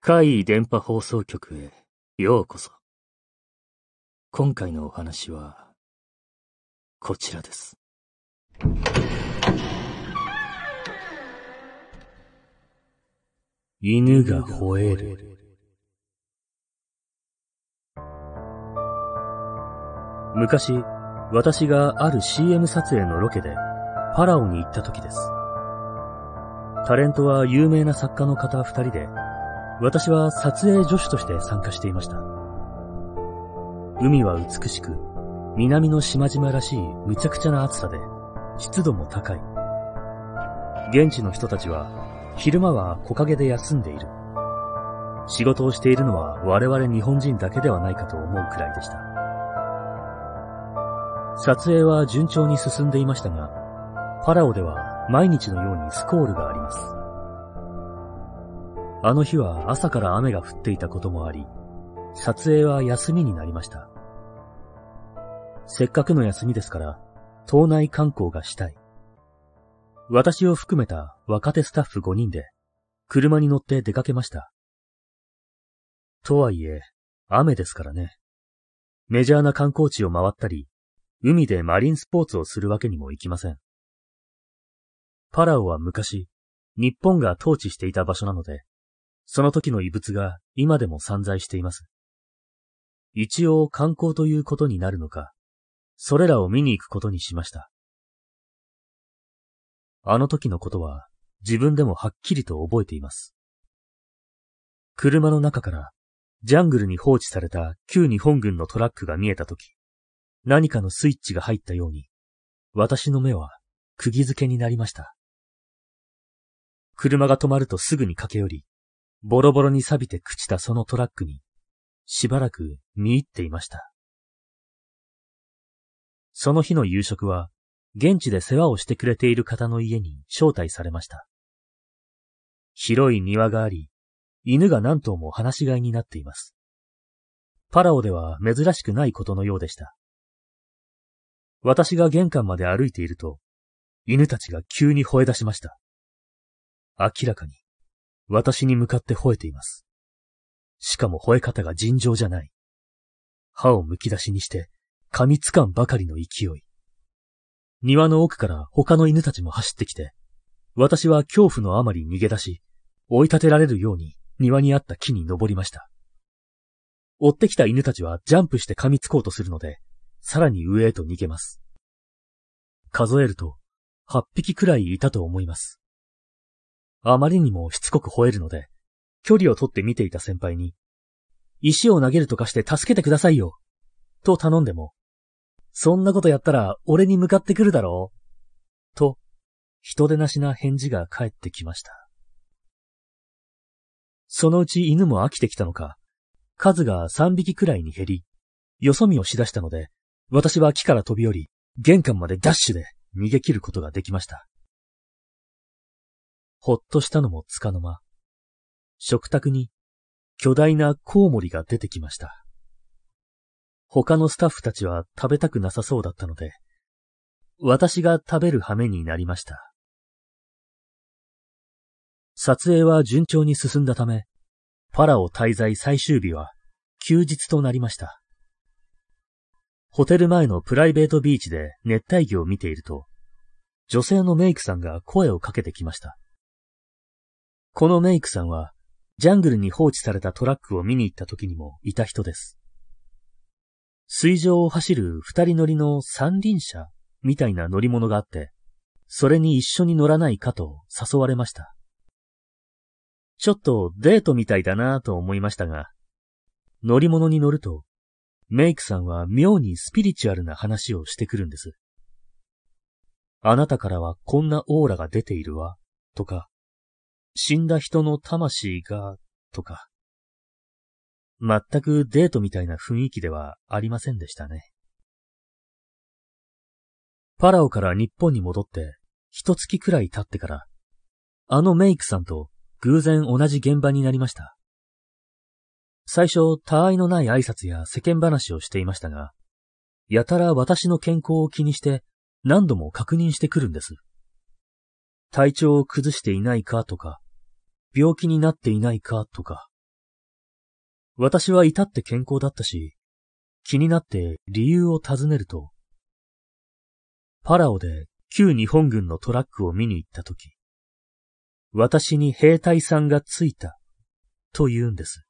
怪異電波放送局へようこそ。今回のお話は、こちらです。犬が吠える。昔、私がある CM 撮影のロケでパラオに行った時です。タレントは有名な作家の方二人で、私は撮影助手として参加していました。海は美しく、南の島々らしい無茶苦茶な暑さで、湿度も高い。現地の人たちは、昼間は木陰で休んでいる。仕事をしているのは我々日本人だけではないかと思うくらいでした。撮影は順調に進んでいましたが、パラオでは毎日のようにスコールがあります。あの日は朝から雨が降っていたこともあり、撮影は休みになりました。せっかくの休みですから、島内観光がしたい。私を含めた若手スタッフ5人で、車に乗って出かけました。とはいえ、雨ですからね。メジャーな観光地を回ったり、海でマリンスポーツをするわけにもいきません。パラオは昔、日本が統治していた場所なので、その時の遺物が今でも散在しています。一応観光ということになるのか、それらを見に行くことにしました。あの時のことは自分でもはっきりと覚えています。車の中からジャングルに放置された旧日本軍のトラックが見えた時、何かのスイッチが入ったように、私の目は釘付けになりました。車が止まるとすぐに駆け寄り、ボロボロに錆びて朽ちたそのトラックに、しばらく見入っていました。その日の夕食は、現地で世話をしてくれている方の家に招待されました。広い庭があり、犬が何頭も放し飼いになっています。パラオでは珍しくないことのようでした。私が玄関まで歩いていると、犬たちが急に吠え出しました。明らかに、私に向かって吠えています。しかも吠え方が尋常じゃない。歯をむき出しにして、噛みつかんばかりの勢い。庭の奥から他の犬たちも走ってきて、私は恐怖のあまり逃げ出し、追い立てられるように庭にあった木に登りました。追ってきた犬たちはジャンプして噛みつこうとするので、さらに上へと逃げます。数えると、8匹くらいいたと思います。あまりにもしつこく吠えるので、距離を取って見ていた先輩に、石を投げるとかして助けてくださいよ、と頼んでも、そんなことやったら俺に向かってくるだろう、と、人でなしな返事が返ってきました。そのうち犬も飽きてきたのか、数が3匹くらいに減り、よそ見をしだしたので、私は木から飛び降り、玄関までダッシュで逃げ切ることができました。ほっとしたのもつかの間、食卓に巨大なコウモリが出てきました。他のスタッフたちは食べたくなさそうだったので、私が食べる羽目になりました。撮影は順調に進んだため、ファラオ滞在最終日は休日となりました。ホテル前のプライベートビーチで熱帯魚を見ていると、女性のメイクさんが声をかけてきました。このメイクさんは、ジャングルに放置されたトラックを見に行った時にもいた人です。水上を走る二人乗りの三輪車みたいな乗り物があって、それに一緒に乗らないかと誘われました。ちょっとデートみたいだなぁと思いましたが、乗り物に乗るとメイクさんは妙にスピリチュアルな話をしてくるんです。あなたからはこんなオーラが出ているわ、とか、死んだ人の魂が、とか。全くデートみたいな雰囲気ではありませんでしたね。パラオから日本に戻って一月くらい経ってから、あのメイクさんと偶然同じ現場になりました。最初、他愛のない挨拶や世間話をしていましたが、やたら私の健康を気にして何度も確認してくるんです。体調を崩していないかとか、病気になっていないかとか。私は至って健康だったし、気になって理由を尋ねると、パラオで旧日本軍のトラックを見に行ったとき、私に兵隊さんがついた、と言うんです。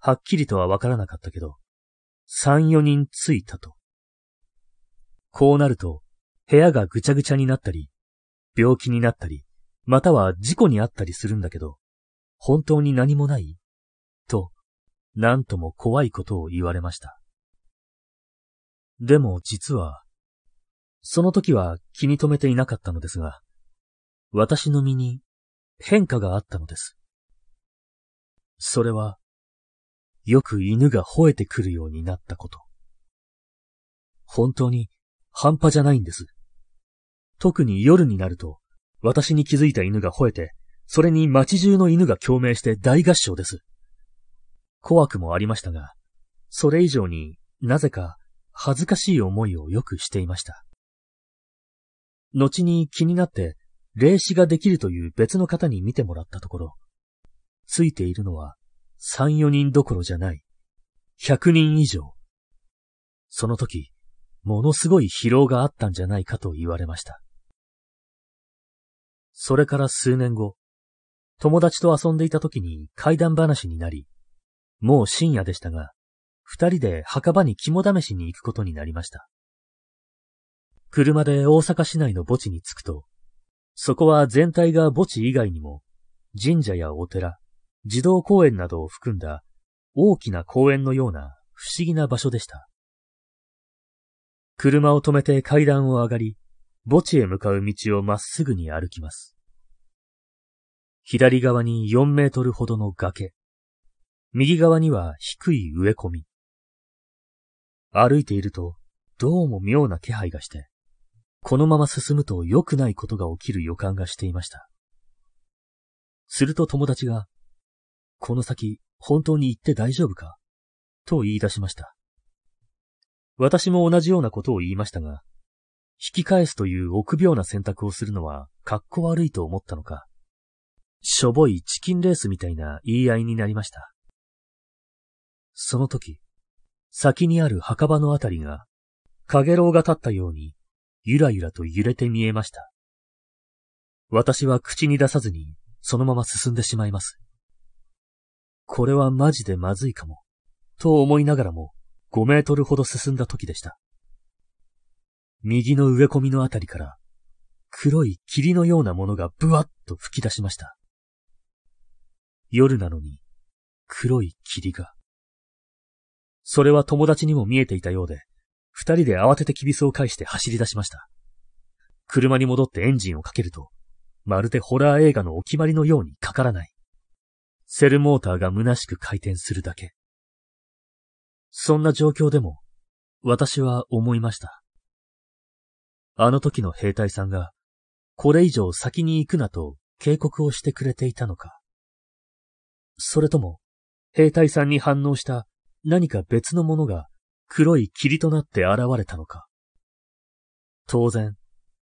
はっきりとはわからなかったけど、三、四人ついたと。こうなると、部屋がぐちゃぐちゃになったり、病気になったり、または事故にあったりするんだけど、本当に何もない？と、なんとも怖いことを言われました。でも実は、その時は気に留めていなかったのですが、私の身に変化があったのです。それは、よく犬が吠えてくるようになったこと。本当に半端じゃないんです。特に夜になると、私に気づいた犬が吠えて、それに街中の犬が共鳴して大合唱です。怖くもありましたが、それ以上になぜか恥ずかしい思いをよくしていました。後に気になって霊視ができるという別の方に見てもらったところ、ついているのは三四人どころじゃない、百人以上。その時、ものすごい疲労があったんじゃないかと言われました。それから数年後、友達と遊んでいた時に怪談話になり、もう深夜でしたが、二人で墓場に肝試しに行くことになりました。車で大阪市内の墓地に着くと、そこは全体が墓地以外にも、神社やお寺、児童公園などを含んだ大きな公園のような不思議な場所でした。車を止めて階段を上がり、墓地へ向かう道をまっすぐに歩きます。左側に4メートルほどの崖。右側には低い植え込み。歩いていると、どうも妙な気配がして、このまま進むと良くないことが起きる予感がしていました。すると友達が、この先、本当に行って大丈夫か？と言い出しました。私も同じようなことを言いましたが、引き返すという臆病な選択をするのは格好悪いと思ったのか、しょぼいチキンレースみたいな言い合いになりました。その時、先にある墓場のあたりが、かげろうが立ったように、ゆらゆらと揺れて見えました。私は口に出さずに、そのまま進んでしまいます。これはマジでまずいかも、と思いながらも、5メートルほど進んだ時でした。右の植え込みのあたりから、黒い霧のようなものがブワッと吹き出しました。夜なのに、黒い霧が。それは友達にも見えていたようで、二人で慌ててキビスを返して走り出しました。車に戻ってエンジンをかけると、まるでホラー映画のお決まりのようにかからない。セルモーターが虚しく回転するだけ。そんな状況でも、私は思いました。あの時の兵隊さんが、これ以上先に行くなと警告をしてくれていたのか。それとも、兵隊さんに反応した何か別のものが黒い霧となって現れたのか。当然、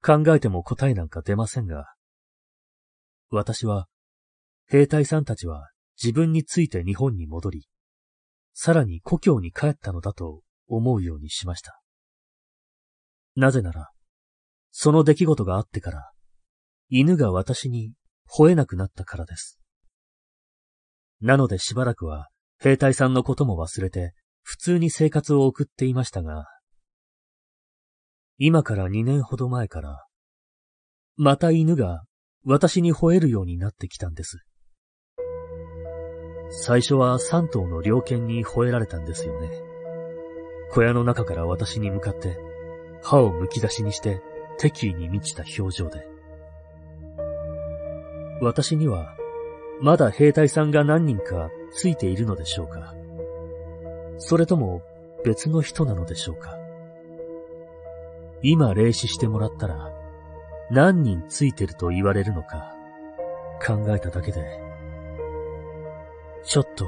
考えても答えなんか出ませんが、私は、兵隊さんたちは自分について日本に戻り、さらに故郷に帰ったのだと思うようにしました。なぜなら、その出来事があってから、犬が私に吠えなくなったからです。なのでしばらくは兵隊さんのことも忘れて普通に生活を送っていましたが、今から2年ほど前から、また犬が私に吠えるようになってきたんです。最初は3頭の猟犬に吠えられたんですよね。小屋の中から私に向かって歯をむき出しにして敵意に満ちた表情で。私には、まだ兵隊さんが何人かついているのでしょうかそれとも別の人なのでしょうか今霊視してもらったら、何人ついてると言われるのか、考えただけで、ちょっと、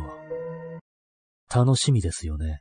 楽しみですよね。